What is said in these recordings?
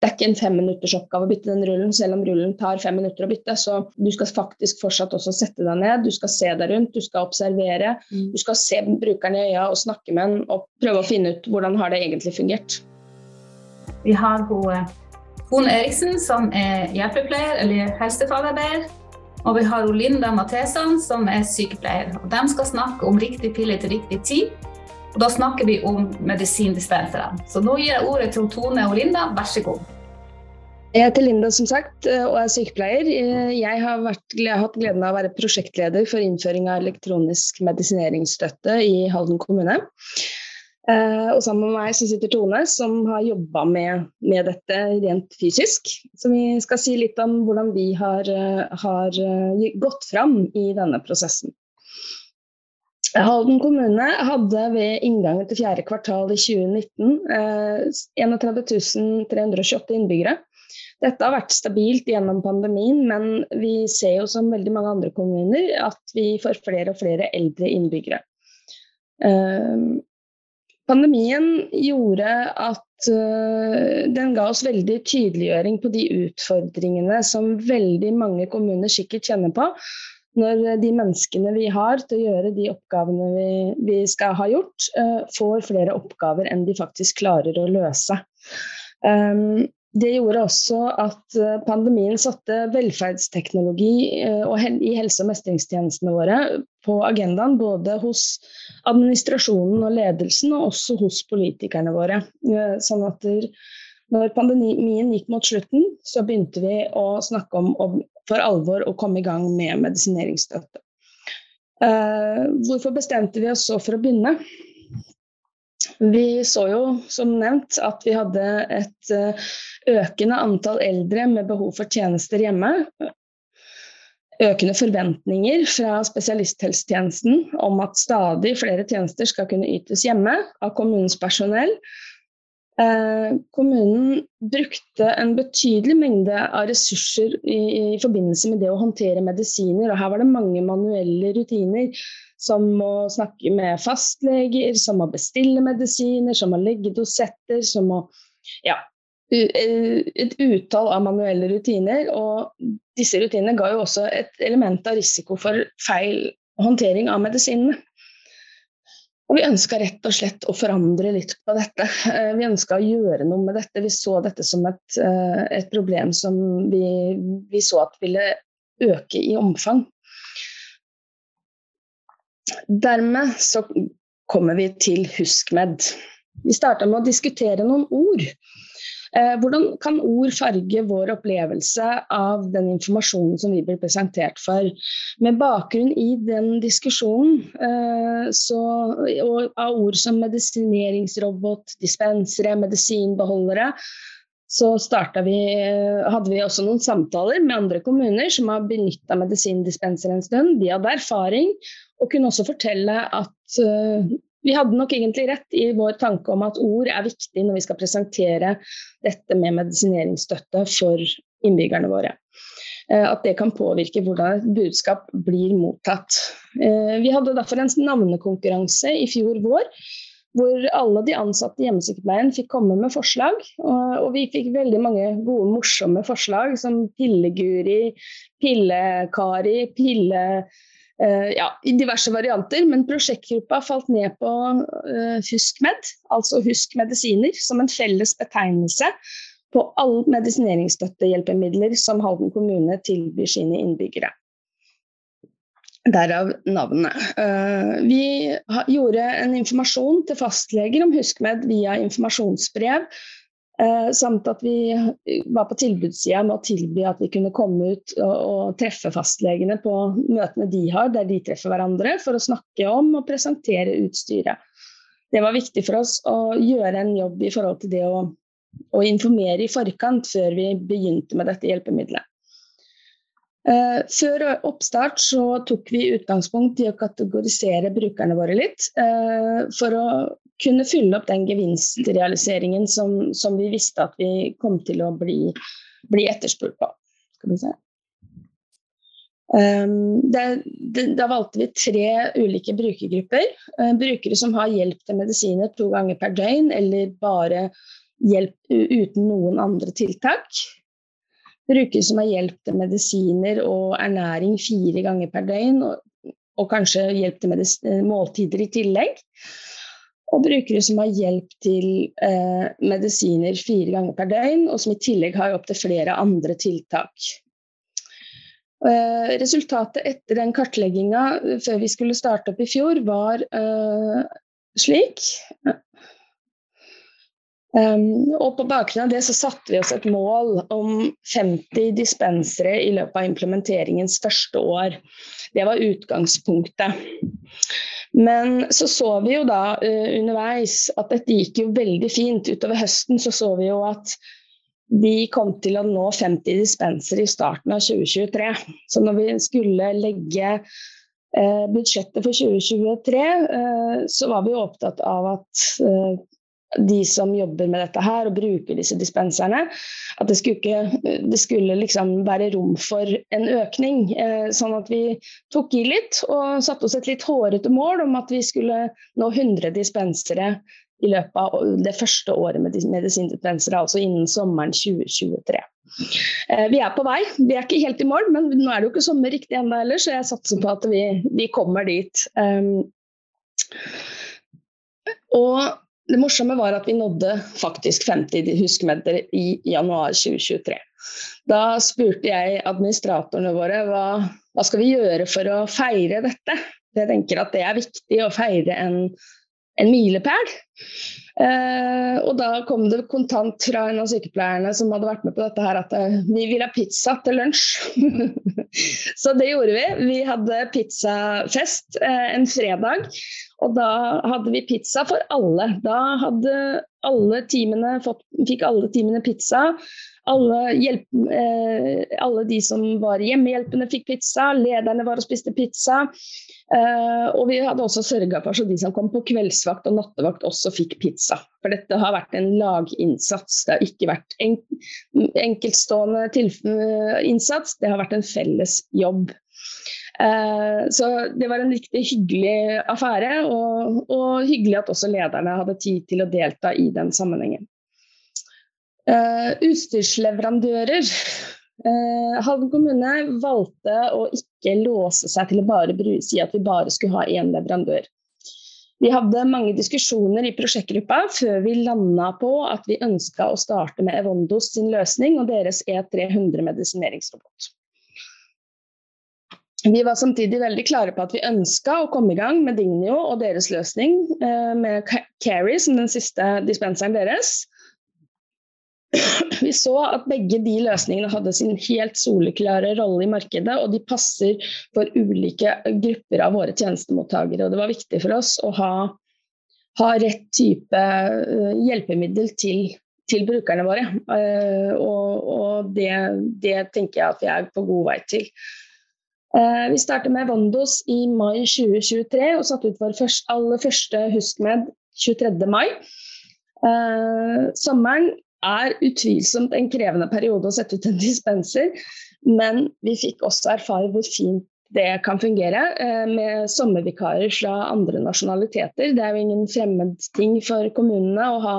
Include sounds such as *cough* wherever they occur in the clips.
det er ikke en femminuttersoppgave å bytte den rullen, selv om rullen tar fem minutter å bytte. Så du skal faktisk fortsatt også sette deg ned, du skal se deg rundt, du skal observere. Mm. Du skal se brukeren i øya og snakke med den og prøve å finne ut hvordan har det egentlig fungert. Vi har hun Hone Eriksen, som er hjelpepleier eller helsefagarbeider. Og vi har Linda Matheson, som er sykepleier. Og de skal snakke om riktig pille til riktig tid og da snakker vi om medisindispensere. Så nå gir jeg ordet til Tone og Linda, vær så god. Jeg heter Linda som sagt, og er sykepleier. Jeg har, vært, jeg har, hatt gleden av å være prosjektleder for innføring av elektronisk medisineringsstøtte i Halden kommune. Eh, og sammen med meg så sitter Tone, som har jobba med, med, dette rent fysisk. Så vi skal si litt om hvordan vi har, eh, har eh, gått fram i denne prosessen. Halden kommune hadde ved inngangen til fjerde kvartal i 2019 eh, 31 328 innbyggere. Dette har vært stabilt gjennom pandemien, men vi ser jo som veldig mange andre kommuner at vi får flere og flere eldre innbyggere. Eh, pandemien gjorde at eh, den ga oss veldig tydeliggjøring på de utfordringene som veldig mange kommuner sikkert kjenner på, når de menneskene vi har til å gjøre de oppgavene vi, vi skal ha gjort, uh, får flere oppgaver enn de faktisk klarer å løse. Um, det gjorde også at eh, pandemien satte velferdsteknologi i helse- og mestringstjenestene våre på agendaen, både hos administrasjonen og ledelsen, og også hos politikerne våre. Sånn at når pandemien gikk mot slutten, så begynte vi å snakke om for alvor å komme i gang med medisineringsstøtte. Uh, hvorfor bestemte vi oss så for å begynne? Vi så jo, som nevnt, at vi hadde et uh, økende antall eldre med behov for tjenester hjemme. Økende forventninger fra spesialisthelsetjenesten om at stadig flere tjenester skal kunne ytes hjemme av kommunens personell. Eh, kommunen brukte en betydelig mengde av ressurser i, i, forbindelse med det å håndtere medisiner. og Her var det mange manuelle rutiner, som å snakke med fastleger, som å bestille medisiner, som å legge dosetter, som å ja, et utall av manuelle rutiner. Og disse rutinene ga jo også et element av risiko for feil håndtering av medisinene. Og vi ønska rett og slett å forandre litt på dette. Eh, vi ønska å gjøre noe med dette. Vi så dette som et, eh, et problem som vi, vi, så at ville øke i omfang. Dermed så kommer vi til HuskMed. Vi starta med å diskutere noen ord. Eh, hvordan kan ord farge vår opplevelse av den informasjonen som vi blir presentert for? Med bakgrunn i den diskusjonen eh, så, og av ord som medisineringsrobot, dispensere, medisinbeholdere, så vi, eh, hadde vi også noen samtaler med andre kommuner som har benytta medisindispenser en stund. De hadde erfaring og kunne også fortelle at vi hadde nok egentlig rett i vår tanke om at ord er viktig når vi skal presentere dette med medisineringsstøtte for innbyggerne våre. Eh, at det kan påvirke hvordan et budskap blir mottatt. Eh, vi hadde derfor en navnekonkurranse i fjor vår. Hvor alle de ansatte i hjemmesykepleien fikk komme med forslag. Og vi fikk veldig mange gode, morsomme forslag som Pilleguri, Pillekari, Pille ja, i diverse varianter, men prosjektgruppa falt ned på uh, HuskMed, altså Husk medisiner, som en felles betegnelse på alle medisineringsstøttehjelpemidler som Halden kommune tilbyr sine innbyggere. Derav navnet. Uh, vi gjorde en informasjon til fastleger om HuskMed via informasjonsbrev Eh, samt at vi var på tilbudssida med å tilby at vi kunne komme ut og, og, treffe fastlegene på møtene de har, der de treffer hverandre, for å snakke om og presentere utstyret. Det var viktig for oss å gjøre en jobb i forhold til det å, å informere i forkant, før vi begynte med dette hjelpemiddelet. Uh, før oppstart tok vi utgangspunkt i å kategorisere brukerne våre litt. Uh, for å kunne fylle opp den gevinstrealiseringen som, som vi visste at vi kom til å bli, bli etterspurt på. Det, det, da valgte vi tre ulike brukergrupper. Brukere som har hjelp til medisiner to ganger per døgn, eller bare hjelp uten noen andre tiltak. Brukere som har hjelp til medisiner og ernæring fire ganger per døgn, og, og kanskje hjelp til måltider i tillegg. Og brukere som har hjelp til eh, medisiner fire ganger per døgn, og som i tillegg har opptil flere andre tiltak. Eh, resultatet etter den kartlegginga før vi skulle starte opp i fjor, var eh, slik. Um, og på bakgrunn av det så satte vi oss et mål om 50 dispensere i løpet av implementeringens første år. Det var utgangspunktet. Men så så vi jo da uh, underveis at dette gikk jo veldig fint. Utover høsten så så vi jo at vi kom til å nå 50 dispensere i starten av 2023. Så når vi skulle legge uh, budsjettet for 2023, uh, så var vi opptatt av at de som jobber med dette her og bruker disse dispenserne, at det skulle, ikke, det skulle liksom være rom for en økning. Eh, sånn at vi tok i litt og satte oss et litt hårete mål om at vi skulle nå 100 dispensere i løpet av det første året med medisindispensere, altså innen sommeren 2023. Eh, vi er på vei. Vi er ikke helt i mål, men nå er det jo ikke sommer riktig ennå heller, så jeg satser på at vi, vi kommer dit. Um, og det morsomme var at vi nådde faktisk 50 huskmeter i januar 2023. Da spurte jeg administratorene våre hva, hva skal vi gjøre for å feire dette. Jeg tenker at det er viktig å feire en, en milepæl. Eh, og da kom det kontant fra en av sykepleierne som hadde vært med på dette her, at eh, vi vil ha pizza til lunsj. *laughs* så det gjorde vi. Vi hadde pizzafest eh, en fredag. Og da hadde vi pizza for alle. Da hadde alle teamene fått, fikk alle teamene pizza. Alle, hjelp, eh, alle, de som var hjemmehjelpende fikk pizza, lederne var og spiste pizza. Eh, og vi hadde også sørga for at de som kom på kveldsvakt og nattevakt også fikk pizza. For dette har vært en laginnsats, det har ikke vært en, enkeltstående innsats, det har vært en felles jobb. Eh, så det var en riktig hyggelig affære, og, og, hyggelig at også lederne hadde tid til å delta i den sammenhengen. Eh, utstyrsleverandører. Eh, Halden kommune valgte å ikke låse seg til å bare si at vi bare skulle ha én leverandør. Vi hadde mange diskusjoner i prosjektgruppa før vi landa på at vi ønska å starte med Evondos sin løsning og deres E300 medisineringsrobot. Vi var samtidig veldig klare på at vi ønska å komme i gang med Dignio og deres løsning, eh, med Carrie som den siste dispenseren deres. *clears throat* Vi så at begge de løsningene hadde sin helt soleklare rolle i markedet, og de passer for ulike grupper av våre tjenestemottakere. Det var viktig for oss å ha, ha rett type eh, hjelpemiddel til, til brukerne våre. Eh, og, og det, det tenker jeg at vi er på god vei til. Eh, vi startet med Vondos i mai 2023 og satte ut vår aller første Huskmed 23. mai. Sommeren er utvilsomt en krevende periode å sette ut en dispenser, men vi fikk også erfare hvor fint det kan fungere eh, med sommervikarer fra andre nasjonaliteter. Det er jo ingen fremmed ting for kommunene å ha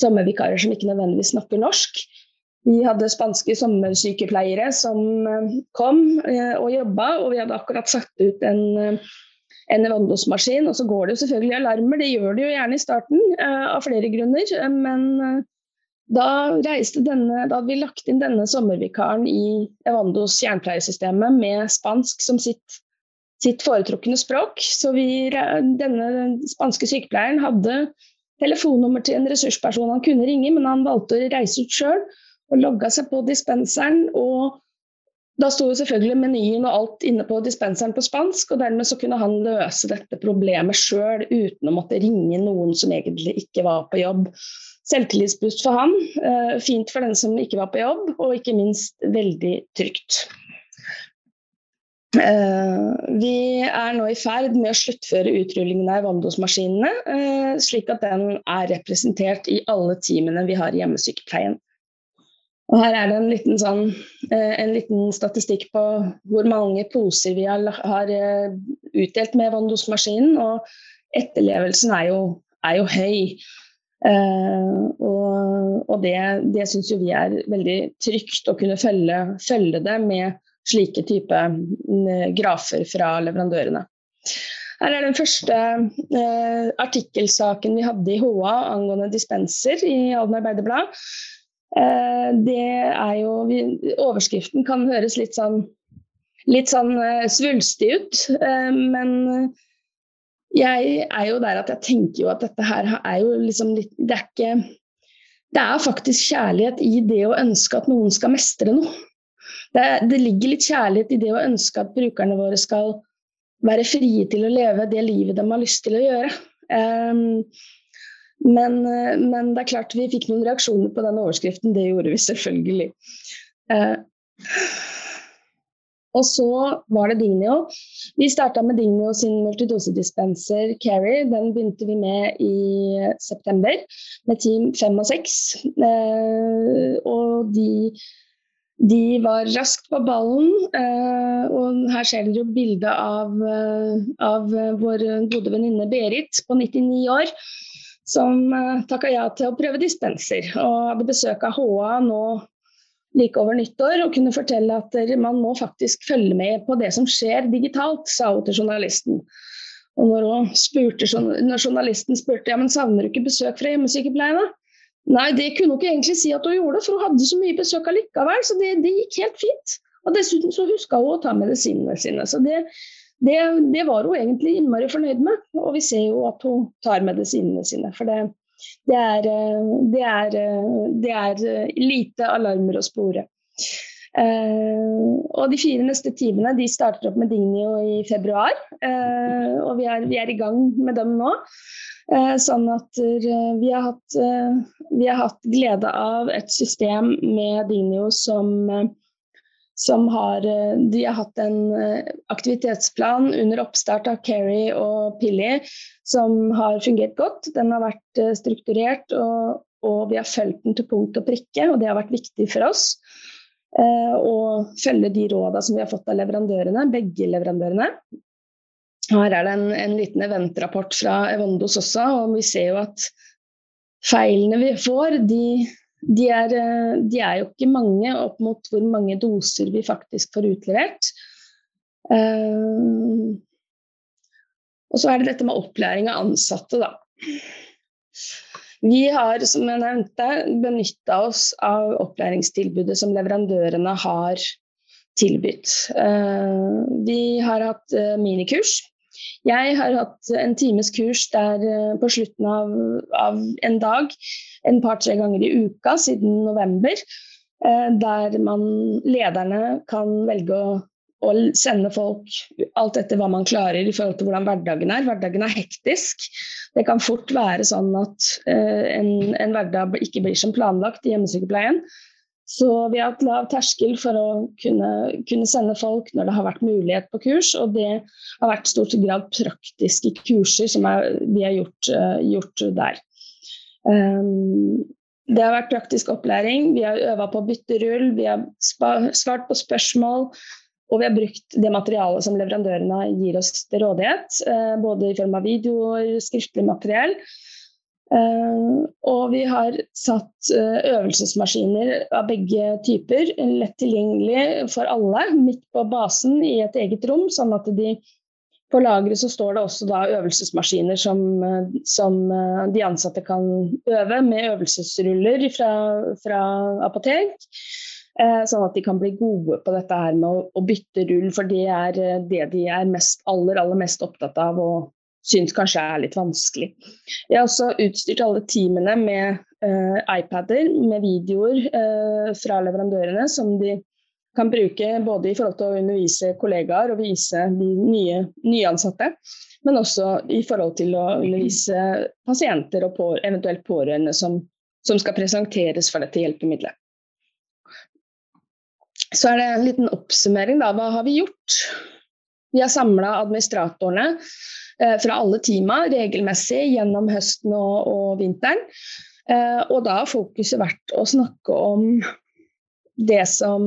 sommervikarer som ikke nødvendigvis snakker norsk. Vi hadde spanske sommersykepleiere som eh, kom eh, og jobba, og vi hadde akkurat satt ut en, en vannlosmaskin. Og så går det jo selvfølgelig alarmer, det gjør det jo gjerne i starten av flere grunner. Men da, denne, da hadde vi lagt inn denne sommervikaren i Evandos jernpleiesystemet med spansk som sitt, sitt foretrukne språk. Så vi, denne spanske sykepleieren hadde telefonnummer til en ressursperson han kunne ringe, men han valgte å reise ut sjøl og logga seg på dispenseren. og da sto selvfølgelig menyen og alt inne på dispenseren på spansk, og dermed så kunne han løse dette problemet sjøl uten å måtte ringe noen som egentlig ikke var på jobb. Selvtillitsboost for han, eh, fint for den som ikke var på jobb, og ikke minst veldig trygt. Eh, vi er nå i ferd med å sluttføre utrullingen av Vandos-maskinene, eh, slik at den er representert i alle teamene vi har i hjemmesykepleien. Og her er det en liten, sånn, en liten statistikk på hvor mange poser vi har, utdelt med Vondos-maskinen. Og etterlevelsen er jo, er jo høy. Uh, og, og, det, det syns jo vi er veldig trygt å kunne følge, følge det med slike type uh, grafer fra leverandørene. Her er den første uh, artikkelsaken vi hadde i HA angående dispenser i Alden Arbeiderblad. det er jo vi, Overskriften kan høres litt sånn, litt sånn svulstig ut, men jeg er jo der at jeg tenker jo at dette her er jo liksom litt Det er ikke Det er faktisk kjærlighet i det å ønske at noen skal mestre noe. Det, det ligger litt kjærlighet i det å ønske at brukerne våre skal være frie til å leve det livet de har lyst til å gjøre. Um, men, men, det er klart vi fikk noen reaksjoner på den overskriften. Det gjorde vi selvfølgelig. Uh, og så var det Dignio. Vi starta med Dignio sin multidosedispenser Carry. Den begynte vi med i september med team 5 og 6. Eh, og de, de, var raskt på ballen. Eh, og her ser dere jo bilde av, eh, av vår gode venninne Berit på 99 år. Som eh, takka ja til å prøve dispenser. Og hadde besøk av HA nå like over nyttår og kunne fortelle at man må faktisk følge med på det som skjer digitalt, sa hun til journalisten. Og når, spurte, når journalisten spurte ja, men savner du ikke besøk fra hjemmesykepleien, Nei, det kunne hun ikke egentlig si at hun gjorde, for hun hadde så mye besøk allikevel. Så det, det gikk helt fint. Og dessuten så huska hun å ta medisinene sine. Så det, det, det, var hun egentlig innmari fornøyd med. Og vi ser jo at hun tar medisinene sine. For det, det er, eh, det er, eh, det er eh, lite alarmer å spore. Uh, og de fire neste timene de starter opp med Dignio i februar. Uh, og vi er, vi er, i gang med dem nå. Uh, sånn at vi har, hatt, vi, har hatt, glede av et system med Dignio som som har, eh, de har hatt en eh, aktivitetsplan under oppstart av Keri og Pilly som har fungert godt. Den har vært eh, strukturert, og, og vi har fulgt den til punkt og prikke. Og det har vært viktig for oss eh, å følge de rådene som vi har fått av leverandørene, begge leverandørene. Her er det en, en liten eventrapport fra Evondos også, og vi ser jo at feilene vi får, de de er, eh, de er, jo ikke mange opp mot hvor mange doser vi faktisk får utlevert. Uh, og så er det dette med opplæring av ansatte, da. Vi har, som jeg nevnte, benytta oss av opplæringstilbudet som leverandørene har tilbudt. Uh, vi har hatt minikurs. Jeg har hatt en times kurs der på slutten av, av en dag en par-tre ganger i uka siden november. Eh, der man, lederne kan velge å, å, sende folk alt etter hva man klarer i forhold til hvordan hverdagen er. Hverdagen er hektisk. Det kan fort være sånn at uh, en, en, hverdag ikke blir som planlagt i hjemmesykepleien. Så vi har hatt lav terskel for å kunne, kunne, sende folk når det har vært mulighet på kurs. Og det har vært stort grad praktiske kurser som er, vi har gjort, uh, gjort der. Um, det har vært praktisk opplæring. Vi har øva på å bytte rull, vi har svart på spørsmål. Og vi har brukt det materialet som leverandørene gir oss til rådighet. Uh, både i form av videoer, skriftlig materiell. Uh, og vi har satt uh, øvelsesmaskiner av begge typer lett tilgjengelig for alle midt på basen i et eget rom, sånn at de på lageret står det også da øvelsesmaskiner som, eh, som, eh, de ansatte kan øve, med øvelsesruller fra, fra apotek. Eh, sånn at de kan bli gode på dette her med å, å, bytte rull, for det er det de er mest, aller, aller mest opptatt av og syns kanskje er litt vanskelig. Jeg har også utstyrt alle teamene med uh, iPader med videoer uh, fra leverandørene som de kan bruke både i forhold til å undervise kollegaer og vise de nye nyansatte, men også i forhold til å undervise pasienter og på, eventuelt pårørende som, som, skal presenteres for dette hjelpemiddelet. Så er det en liten oppsummering. Da. Hva har vi gjort? Vi har samla administratorene eh, fra alle teama regelmessig gjennom høsten og, og vinteren. Eh, og da har fokuset vært å snakke om det som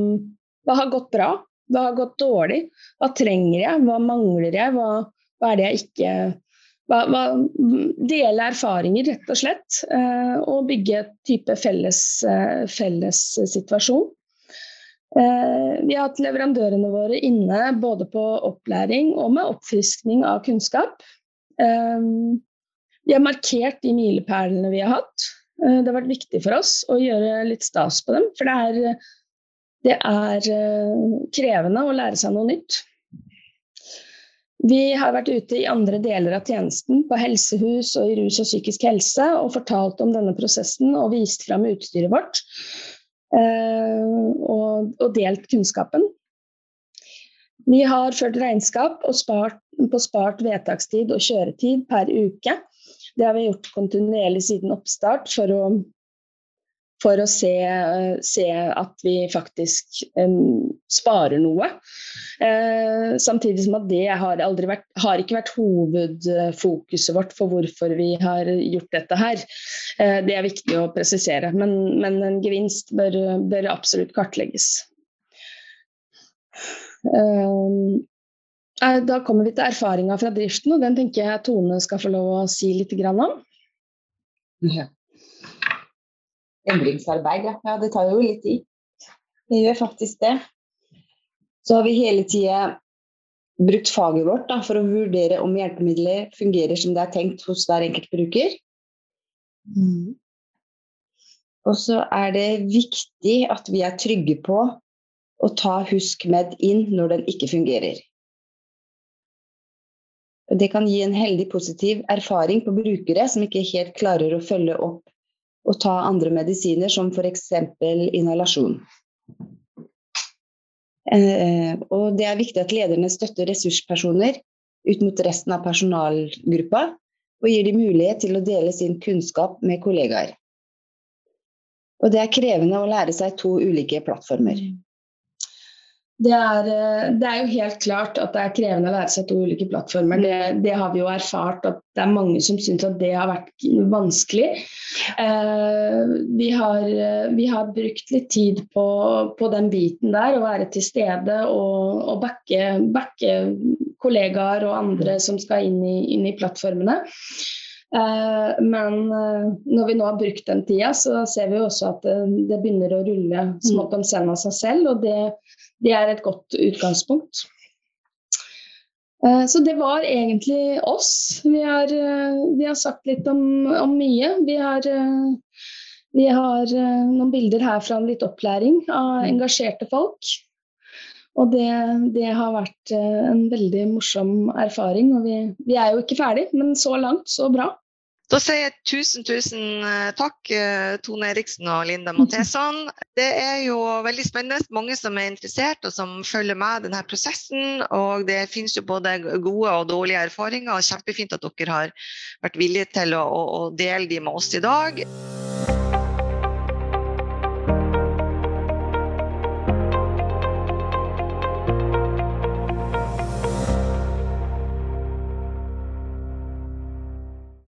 hva har gått bra? Hva har gått dårlig? Hva trenger jeg? Hva mangler jeg? Hva, hva er det jeg ikke dele erfaringer, rett og slett. Og bygge type felles, felles situasjon. Vi har hatt leverandørene våre inne både på opplæring og med oppfriskning av kunnskap. Vi har markert de milepælene vi har hatt. Det har vært viktig for oss å gjøre litt stas på dem. For det er, det er krevende å lære seg noe nytt. Vi har vært ute i andre deler av tjenesten, på helsehus og i rus og psykisk helse, og fortalt om denne prosessen og vist fram utstyret vårt. Eh, og, og, delt kunnskapen. Vi har ført regnskap spart, på spart vedtakstid og kjøretid per uke. Det har vi gjort kontinuerlig siden oppstart for å for å se, se at vi faktisk um, sparer noe. Uh, samtidig som at det har, vært, har, ikke vært hovedfokuset vårt for hvorfor vi har gjort dette her. Uh, det er viktig å presisere, men, men en gevinst bør, bør absolutt kartlegges. Uh, da kommer vi til erfaringa fra driften, og den tenker jeg Tone skal få lov å si litt om. Ja. Endringsarbeid, ja. ja. Det tar jo litt tid. Det gjør faktisk det. Så har vi hele tida brukt faget vårt da, for å vurdere om hjelpemidler fungerer som det er tenkt hos hver enkelt bruker. Mm. Og så er det viktig at vi er trygge på å ta HuskMed inn når den ikke fungerer. Det kan gi en heldig positiv erfaring på brukere som ikke helt klarer å følge opp og ta andre medisiner, som f.eks. inhalasjon. Eh, og det er viktig at lederne støtter ressurspersoner ut mot resten av personalgruppa, og gir dem mulighet til å dele sin kunnskap med kollegaer. Og det er krevende å lære seg to ulike plattformer. Mm. Det er, eh, det er, jo helt klart at det er krevende å lære seg to ulike plattformer. Det, det har vi jo erfart at det er mange som syns at det har vært vanskelig. Eh, vi, har, vi, har, brukt litt tid på, på, den biten der, å være til stede og, og backe, backe, kollegaer og andre som skal inn i, inn i plattformene. Eh, men eh, når vi nå har brukt den tida, så ser vi også at det, det begynner å rulle smått om senn av seg selv. og det det er et godt utgangspunkt. Eh, så det var egentlig oss. Vi har, eh, vi har sagt litt om, om mye. Vi har, eh, vi har, noen bilder her fra litt opplæring av mm. engasjerte folk. Og det, det har vært en veldig morsom erfaring. Og vi, vi er jo ikke ferdig, men så langt, så bra. Da sier jeg tusen, tusen eh, takk, eh, Tone Eriksen og Linda Matheson. Det er jo veldig spennende. Mange som er interessert og som følger med denne prosessen. Og det finnes jo både gode og dårlige erfaringer. og Kjempefint at dere har vært villige til å, å, å dele de med oss i dag.